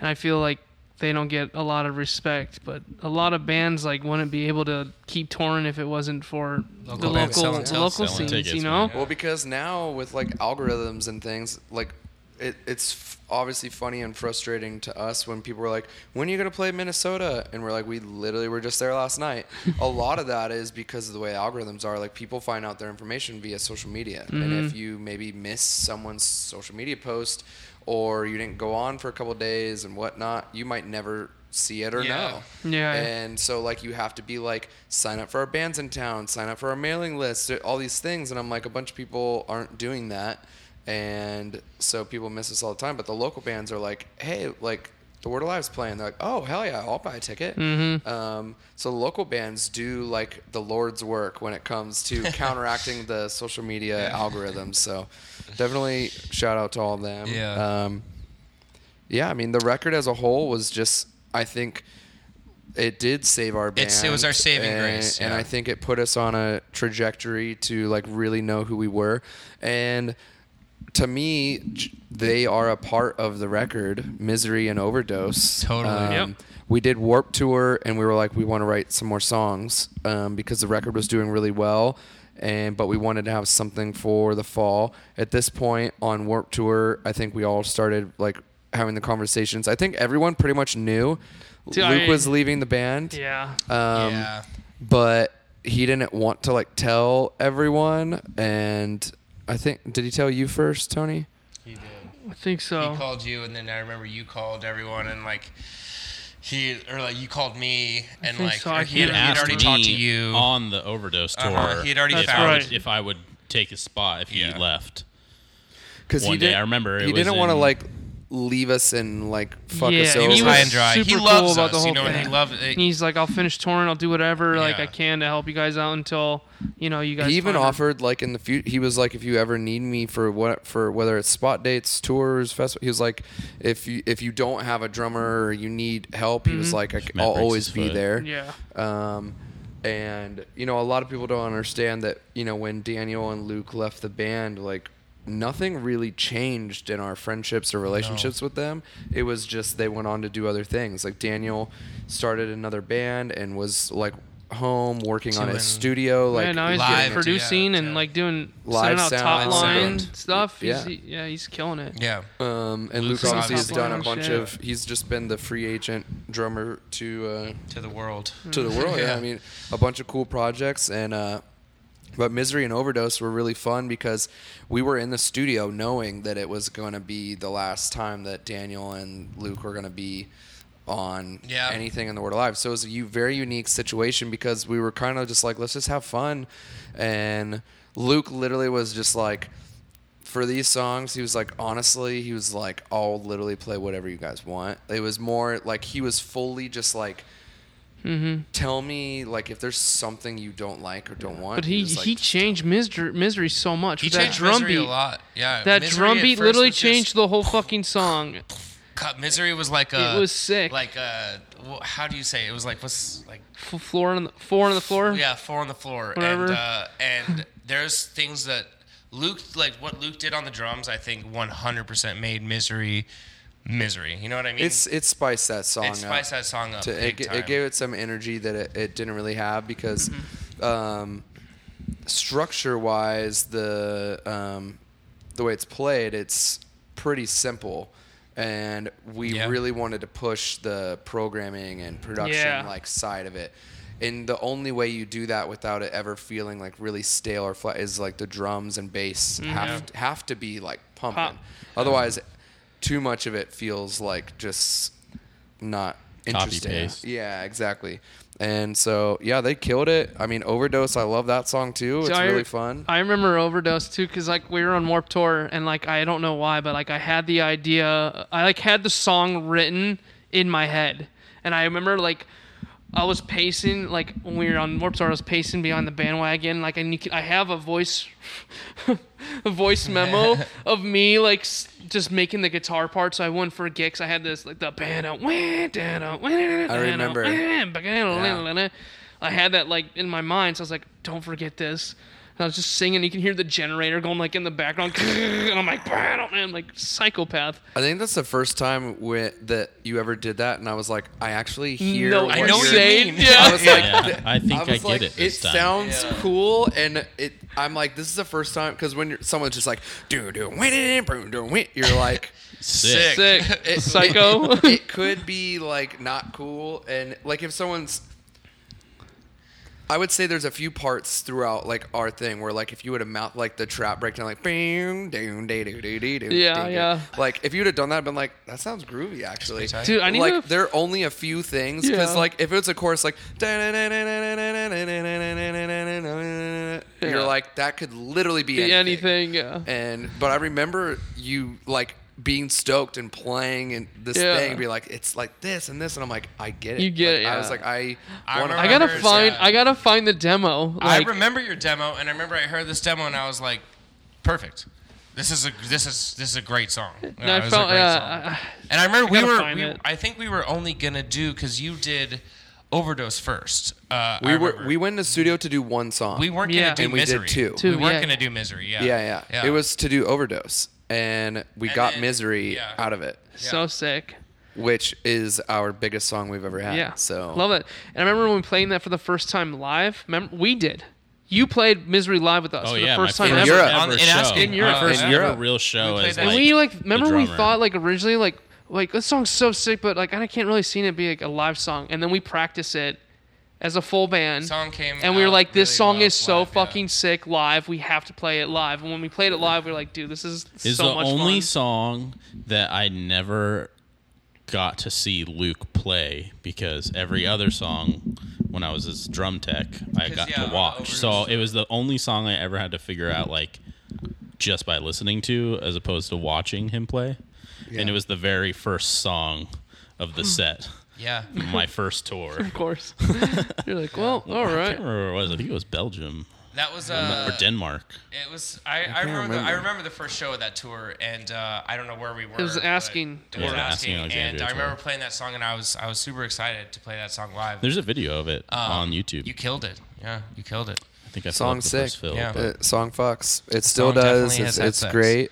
and I feel like they don't get a lot of respect. But a lot of bands like wouldn't be able to keep touring if it wasn't for Local the local selling the local Selling scenes. tickets, you know, man. Well, because now with like algorithms and things, like it, it's f- obviously funny and frustrating to us when people were like, "When are you gonna play Minnesota?" And we're like, "We literally were just there last night." a lot of that is because of the way algorithms are. Like people find out their information via social media, and if mm-hmm. you maybe miss someone's social media post or you didn't go on for a couple days and whatnot, you might never see it or Yeah. know. Yeah. And so like you have to be like sign up for our bands in town, sign up for our mailing list, all these things and I'm like a bunch of people aren't doing that and so people miss us all the time, but the local bands are like, "Hey, like the Word Alive's playing." They're like, "Oh, hell yeah, I'll buy a ticket." Mm-hmm. Um, so local bands do like the Lord's work when it comes to counteracting the social media algorithms. So definitely shout out to all of them. Yeah. Um, yeah, I mean the record as a whole was just I think it did save our band. It's- it was our saving and, grace, and. I think it put us on a trajectory to like really know who we were. And to me, they are a part of the record, Misery and Overdose. Totally. Um, Yep. We did Warped Tour, and we were like, we want to write some more songs um, because the record was doing really well, and but we wanted to have something for the fall. At this point on Warped Tour, I think we all started like having the conversations. I think everyone pretty much knew Dude, Luke I- was leaving the band. yeah. Um, yeah. but he didn't want to like tell everyone and i think did he tell you first tony He did. I think so. He called you, and then I remember you called everyone, and like, he or like you called me and think like so. or he had, He he had asked already me talked to you. on the overdose tour. Uh-huh, he had already if That's I right. if I would take his spot if Yeah. he left. Because he day, didn't, I remember it he was didn't want to like leave us and like fuck Yeah, us he over. he was was high and dry. He super loves cool about us, the you know, and he thing. loved. And he's like, I'll finish touring. I'll do whatever like Yeah. I can to help you guys out until you know you guys. he even find a- offered like in the future he was like if you ever need me for what for whether it's spot dates tours festival he was like if you if you don't have a drummer or you need help he was like I, Matt will always be foot. there Yeah. um and you know a lot of people don't understand that you know when daniel and luke left the band like nothing really changed in our friendships or relationships with them it was just they went on to do other things like daniel started another band and was like home working on his studio like yeah, now he's live, getting producing yeah, and yeah. like doing Live out sound, top line sound. stuff. He's, Yeah. he- yeah, he's killing it. yeah. Um, and Luke Luke's obviously has done a bunch shit. of. He's just been the free agent drummer to uh, To the world. to the world. yeah. Yeah. I mean, a bunch of cool projects and. Uh, but misery and overdose were really fun because we were in the studio knowing that it was going to be the last time that Daniel and Luke were going to be on Yeah. anything in the world alive. So it was a very unique situation because we were kind of just like, let's just have fun. And Luke literally was just like, for these songs, he was like, honestly, he was like, I'll literally play whatever you guys want. It was more like he was fully just like, Mm-hmm. tell me like if there's something you don't like or don't want. But he was like, he changed misery, misery so much. He that changed drum Misery beat. a lot. Yeah. That Misery drum beat literally was just- changed the whole fucking song. God, Misery was like a. It was sick. Like a. How do you say? It was like what's like F- floor on the four on the floor. Yeah, four on the floor. Whatever. And uh, and there's things that Luke like what Luke did on the drums. I think 100% made misery, misery. You know what I mean? it's it spiced that song it up. spiced that song up. to, it, big g- time. it gave it some energy that it, it didn't really have because Mm-hmm. um, structure wise the um, the way it's played it's pretty simple and we Yeah. really wanted to push the programming and production Yeah. like side of it and the only way you do that without it ever feeling like really stale or flat is like the drums and bass have to, have to be like pumping Pop. otherwise too much of it feels like just not interesting. paste. Yeah, exactly. And so yeah, they killed it. I mean, overdose. I love that song too. It's So I- really fun. I remember overdose too, cause like we were on Warped Tour, and like I don't know why, but like I had the idea, I like had the song written in my head, and I remember like I was pacing, like when we were on Warped Tour, I was pacing behind the bandwagon, like and you can, I have a voice, a voice memo of me like s- just making the guitar part, so I wouldn't forget, 'cause I had this like the band, I remember. I had that like in my mind, so I was like, "Don't forget this." And I was just singing. You can hear the generator going like in the background, and I'm like, "Man, like psychopath." I think that's the first time wi- that you ever did that, and I was like, I actually hear. No, what I know you're- you mean. Yeah. I was like, Yeah, th- I think I was get like, it this time. sounds Yeah. cool, and it. I'm like, this is the first time because when you're, someone's just like, do do win it, boom, do win, you're like. Sick. Sick, it- psycho. It, it could be like not cool, and like if someone's. I would say there's a few parts throughout like our thing where like if you would have mount like the trap breakdown like boom doom dee doo dee dee doo Yeah, dee yeah. like if you would have done that I'd been like that sounds groovy actually Dude, I need like to- there are only a few things because Yeah. like if it's a chorus like you're like that could literally be Be anything. anything, yeah. And but I remember you like being stoked and playing and this Yeah. thing, be like, it's like this and this, and I'm like, I get it. You get Like, it, I was like, I, I wanna- I gotta find. yeah. I gotta find the demo. Like, I remember your demo, and I remember I heard this demo, and I was like, perfect. This is a this is this is a great song. Yeah, and I felt. a great Yeah, song. I- And I remember we were. We. I think we were only gonna do because you did overdose first. Uh, we were we went in the studio to do one song. We weren't gonna do And we did misery. two. Two, we weren't yeah. gonna do misery. Yeah. yeah, yeah, It was to do overdose, and we And got then- misery yeah. out of it, so sick. which is our biggest song we've ever had. Yeah. So love it. And I remember when we playing that for the first time live. Remember, we did. You played Misery live with us Oh for yeah, the first my time first In ever. Europe. ever In show. Aspen. In Europe. My first In ever Europe. real show played as that. And like we like the remember we drummer. thought like originally like like this song's so sick, but like I can't really see it be like a live song. And then we practice it as a full band. Song came and we were like, this really song well is so live, yeah. fucking sick live. We have to play it live. And when we played it live, we were like, dude, this is is so the much only fun. song that I never got to see Luke play because every other song when I was his drum tech, I got yeah, to watch. So it was the only song I ever had to figure out like just by listening to as opposed to watching him play. And it was the very first song of the hmm. set. Yeah. My first tour. Of course. You're like, well, all I can't right. remember where it was. I think it was Belgium That was or uh, Denmark. It was. I, I, can't remember. The, I remember. remember the first show of that tour, and uh, I don't know where we were. It was but Asking It was tour. Yeah, asking, Asking and Alexandria I remember tour. playing that song, and I was I was super excited to play that song live. There's a video of it Um, on YouTube. You killed it. Yeah, you killed it. I think I Song filled up the sick. first fill. Yeah. but- Uh, song fucks. It still Song does. definitely It's, has it's sex. great.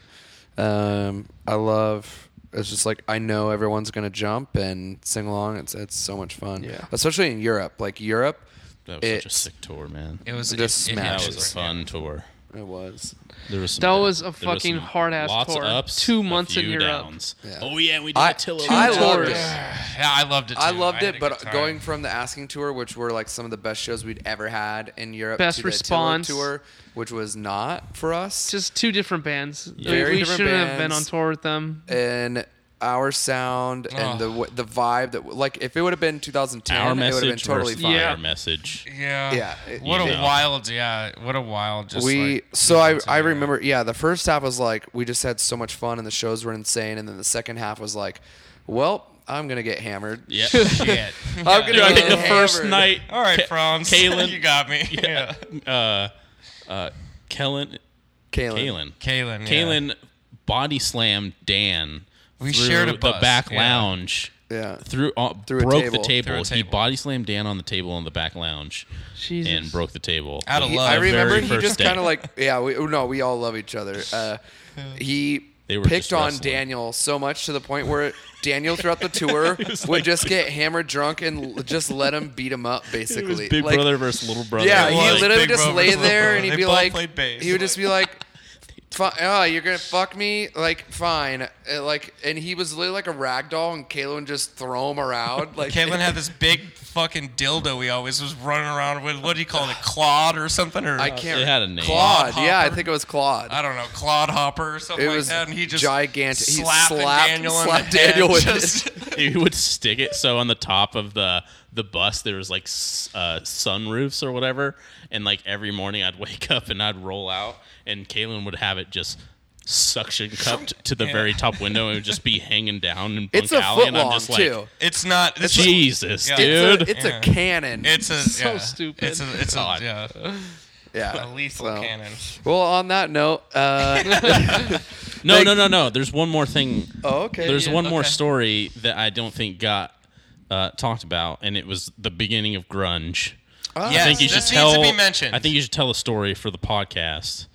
Um, I love. It's just like I know everyone's gonna jump and sing along. It's it's so much fun. Yeah. Especially in Europe. Like Europe, That was such a sick tour, man. It was Just it, it smash That was a different, fun tour. It was. There was some That was a there fucking some hard-ass lots tour. Of ups, Two a months in few Europe. downs. Yeah. Oh yeah, we did I- Attila. I Two loved tours. it. Yeah, I loved it. Too. I loved had it, a but time. going from the Asking tour, which were like some of the best shows we'd ever had in Europe, Best to the Attila response. tour, which was not for us. Just two different bands. We- Very we different shouldn't have been on bands. tour with them. and our sound and the the vibe that like if it would have been 2010, Our it would have been message totally fine. Yeah. fire message. yeah, Yeah, it- What a know. wild, yeah. What a wild. Just we like, so I I remember yeah the first half was like we just had so much fun and the shows were insane and then the second half was like well I'm gonna get hammered Yeah. Shit. I'm gonna Dude, I get think the first night. All right, Ka- Franz. Kalen- you got me. Yeah. uh, uh, Kellen, Kalen. Kalen, Kalen. Yeah. Kalen, body slammed Dan. We shared a the bus, back yeah. lounge. yeah Through, uh, Through a broke table. the table. Through a He table. body slammed Dan on the table in the back lounge Jesus. and broke the table. Out of The- love. I remember very he first just day. kind of like yeah we no we all love each other uh, he They were picked just on wrestling. Daniel so much to the point where Daniel throughout the tour would just get hammered drunk and l- just let him beat him up It basically was big Like, brother versus little brother. Yeah, It he was literally Big just Brother lay versus Little there Brother. and he'd They be both like, played bass. he would just be like, "Fi- "Oh, you're gonna fuck me? Like, fine." Uh, Like, and he was literally like a rag doll, and Kayla would just throw him around. Like, Caitlin had this big fucking dildo he always was running around with. What do you call it? Claude or something? Or I can't. It had a name. Claude. Claude Yeah, I think it was Claude. I don't know, Claude Hopper or something It like was that. And he just gigantic. He slapped- Daniel in slapped the head. Daniel with just, he would stick it so on the top of the the bus there was like uh, sunroofs or whatever and like every morning i'd wake up and i'd roll out and Kaylin would have it just suction cupped to the Yeah. very top window and it would just be hanging down in bunk It's a alley foot and i'm long just like too. It's not. It's jesus Yeah. dude It's, a, it's Yeah. a cannon. It's a So yeah. stupid. It's a it's a God. yeah, yeah, a lethal So- cannon. Well, on that note, uh, no Like- no no no there's one more thing oh, okay. there's Yeah, one more story that i don't think got uh, talked about and it was the beginning of grunge Oh, Yes, I think you this should needs tell. to be mentioned. I think you should tell a story for the podcast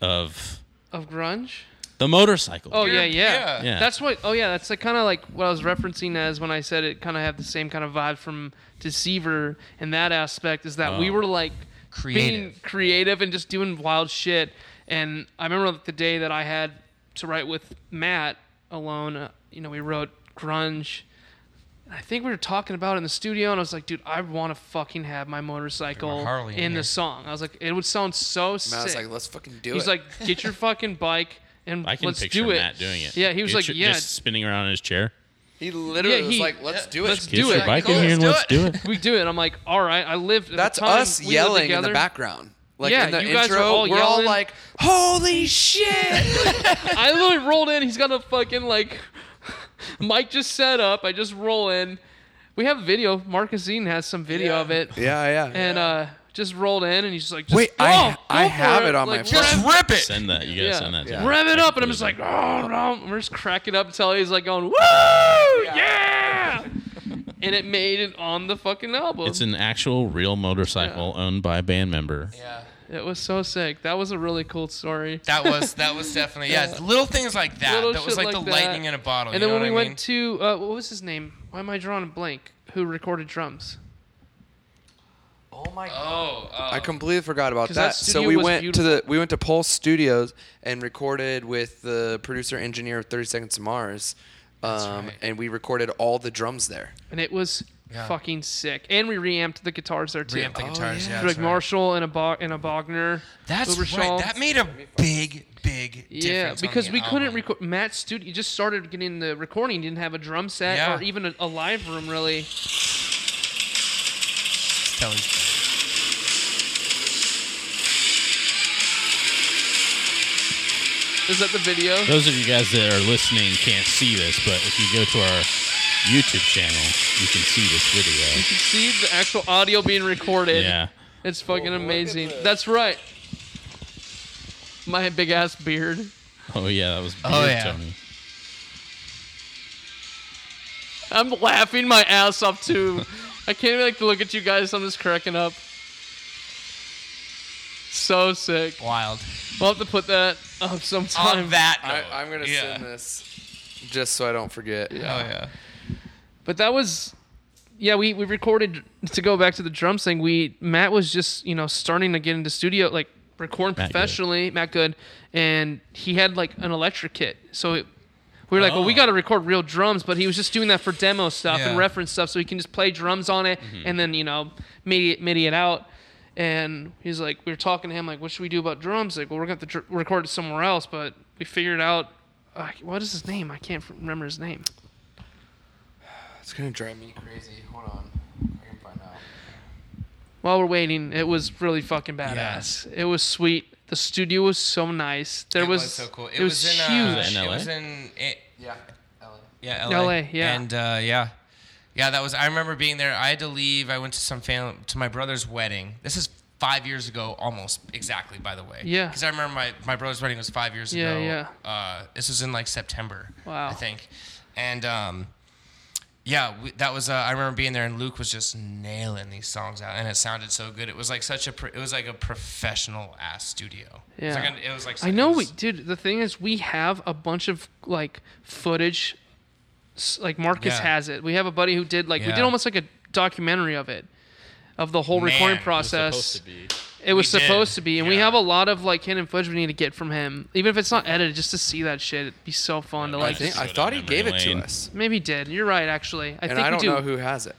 of of grunge. the motorcycle. Oh yeah, yeah, yeah. Yeah. That's what. Oh yeah, that's like kind of like what I was referencing as when I said it kind of have the same kind of vibe from Deceiver in that aspect. Is that we Oh. were like being Creative. creative and just doing wild shit. And I remember like, the day that I had to write with Matt alone. Uh, you know, we wrote grunge. I think we were talking about it in the studio, and I was like, "Dude, I want to fucking have my motorcycle Harley in in the song." I was like, "It would sound so Matt sick." was like, let's fucking do He's it. He's like, "Get your fucking bike and I can let's picture do it." Matt doing it. Yeah, he was Just- like, "Yeah, just spinning around in his chair. he literally Yeah, was like, let's yeah, do it. let's Get do your it. bike in here and let's let's do do it. it. we do it." I'm like, "All right." I lived. That's time, us we lived yelling in together. the background. Like Yeah, in the you guys are intro, all we're all like, "Holy shit!" I literally rolled in. He's got a fucking like mic just set up. I just roll in. We have video. Marcus Eaton has some video Yeah. of it. yeah, yeah. And uh, just rolled in, and he's just like, just, Wait, oh, I- go I for have it on my like, phone. Just rev- rip it. Send that. You gotta yeah, send that. To Yeah. me. rev it up, and I'm just like, oh no, and we're just cracking up until he's like going, woo, yeah, and it made it on the fucking album. It's an actual real motorcycle owned by a band member. Yeah. It was so sick. That was a really cool story. That was that was definitely yeah. Little things like that. Little that was like, like the that. lightning in a bottle. And you then know when we I mean? went to uh, what was his name? Why am I drawing a blank? Who recorded drums? oh my Oh, oh. I completely forgot about that. that So we went beautiful. to the we went to Pulse Studios and recorded with the producer engineer of 30 Seconds to Mars. Um, right. and we recorded all the drums there. And it was Yeah. fucking sick. And we reamped the guitars there too. Reamp the Oh, guitars. yeah. Yeah, like that's right. Marshall and a Bo- and a Bogner. That's Uberschall. right. That made a big, big Yeah, difference. on because the we couldn't record. Matt's studio just started getting the recording. Didn't have a drum set Yeah. or even a, a live room really. Kelly. Is that the video? Those of you guys that are listening can't see this, but if you go to our YouTube channel, you can see this video. You can see the actual audio being recorded. Yeah. It's fucking look amazing. this. That's right. My big ass beard. Oh yeah, that was oh, beard, Oh, yeah. Tony. I'm laughing my ass off too. I can't even like to look at you guys. I'm just cracking up. So sick. Wild. We'll have to put that up sometime. On that I, note, I'm gonna yeah. send this just so I don't forget. Oh yeah. But that was, yeah. We we recorded to go back to the drums thing. We Matt was just you know starting to get into studio like recording Matt Good. professionally. Matt Good, and he had like an electric kit. So it, we were like, well, we Oh. got to record real drums. But he was just doing that for demo stuff and reference stuff, so he can just play drums on it Mm-hmm. and then you know MIDI MIDI it out. And he's like, we were talking to him like, what should we do about drums? Like, well, we're gonna have to dr- record it somewhere else. But we figured out. Uh, what is his name? I can't remember his name. It's gonna drive me crazy. Hold on, I can find out. While we're waiting, it was really fucking badass. Yes. It was sweet. The studio was so nice. There it was, was, so cool. It, It, was, was, in huge. uh, Was it in It LA? was in it, Yeah, Ella. yeah, LA. LA, yeah. And uh, yeah, yeah, that was. I remember being there. I had to leave. I went to some family to my brother's wedding. This is five years ago, almost exactly. By the way. Yeah. Because I remember my my brother's wedding was five years Yeah, ago. yeah. Uh, this was in like September. Wow. I think, and um. Yeah, we, that was. Uh, I remember being there, and Luke was just nailing these songs out, and it sounded so good. It was like such a. Pro, it was like a professional ass studio. It was Yeah. like a- it was like. I know, we, dude. The thing is, we have a bunch of like footage. Like Marcus Yeah. has it. We have a buddy who did like we did almost like a documentary of it, of the whole recording Man, it was process. Supposed to be. It was We did. supposed to be, and we have a lot of like hidden footage we need to get from him. Even if it's not edited, just to see that shit, it'd be so fun to Yeah, I like. Just think I thought he gave it to us, Maybe he did. You're right, actually. I and think I don't we do. know who has it.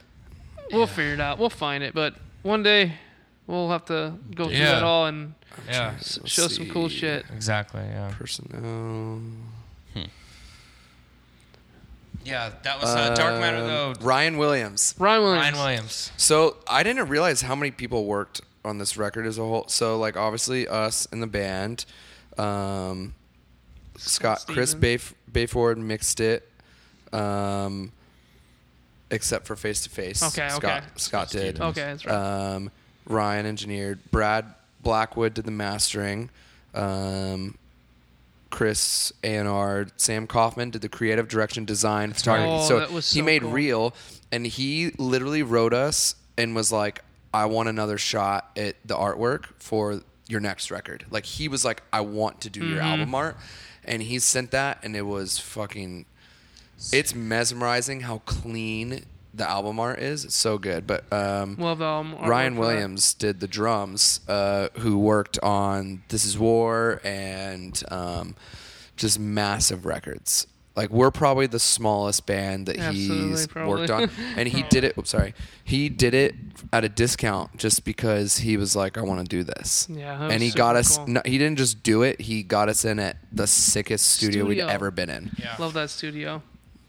We'll figure it out. We'll find it. But one day, we'll have to go through Yeah. that all and Yeah. s- Let's show some cool shit. Exactly. Yeah. Personnel. Yeah, that was uh, Dark Matter though. Um, Ryan Williams. Ryan Williams. Ryan Williams. So I didn't realize how many people worked on this record as a whole. So like obviously us and the band, um, Scott Chris Bayf- Bayford mixed it, um, except for face to face. Okay, Scott okay. Scott did. Okay, that's right. Um, Ryan engineered. Brad Blackwood did the mastering. Um, Chris Anard, Sam Kaufman did the creative direction, design, photography. right. Oh, so that was he made cool. real, and he literally wrote us and was like, "I want another shot at the artwork for your next record." Like he was like, "I want to do your Mm-hmm. album art," and he sent that, and it was fucking. It's mesmerizing how clean the album art is. It's so good, but um, the album Ryan. Williams did the drums, uh, who worked on "This Is War" and um, just massive records. Like we're probably the smallest band that Absolutely, he's probably. worked on, and he did it. Oops, sorry, he did it at a discount just because he was like, "I want to do this." Yeah, and he got us. cool. No, he didn't just do it; he got us in at the sickest studio, Studio. we'd ever been in. Yeah. Love that studio.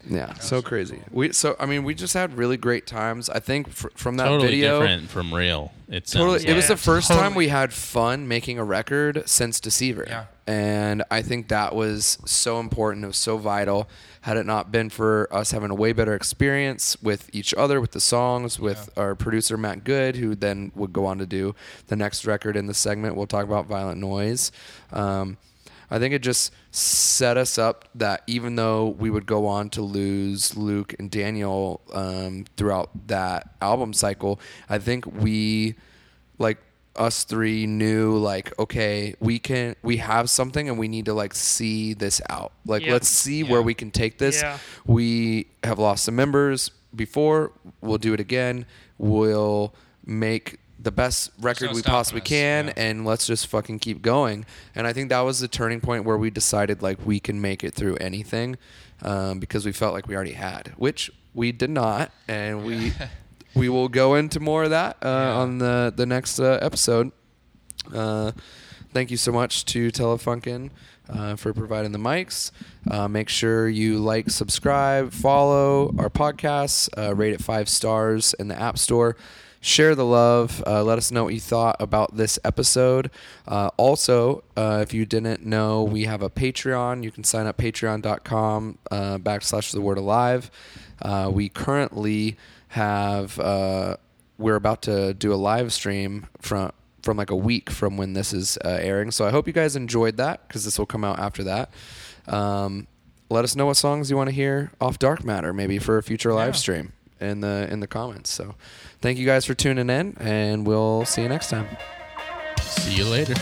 Yeah, so crazy. We so I mean, we just had really great times. I think fr- from that Totally video, different from real. It Totally. sounds It was the first time we had fun making a record since Deceiver. Yeah. And I think that was so important. It was so vital. Had it not been for us having a way better experience with each other, with the songs, with our producer Matt Good, who then would go on to do the next record in the segment. We'll talk about Violent Noise. Um, I think it just set us up that even though we would go on to lose Luke and Daniel um, throughout that album cycle, I think we like us three knew like okay we can we have something and we need to like see this out. Like Yeah. let's see where we can take this. Yeah. we have lost some members before. We'll do it again. We'll make the best record no we possibly us, can yeah. and let's just fucking keep going. And i think that was the turning point where we decided like we can make it through anything um, because we felt like we already had which we did not. And we we will go into more of that uh, Yeah. on the the next uh, episode. Uh, thank you so much to Telefunken uh, for providing the mics. Uh, make sure you like, subscribe, follow our podcasts, uh, rate it five stars in the App Store. Share the love. Uh, let us know what you thought about this episode. Uh, also, uh, if you didn't know, we have a Patreon. You can sign up patreon.com uh, backslash the word alive. Uh, we currently have, uh, we're about to do a live stream from from like a week from when this is uh, airing. So I hope you guys enjoyed that because this will come out after that. Um, let us know what songs you want to hear off Dark Matter, maybe for a future live Yeah. stream in the in the comments. So thank you guys for tuning in, and we'll see you next time. See you later.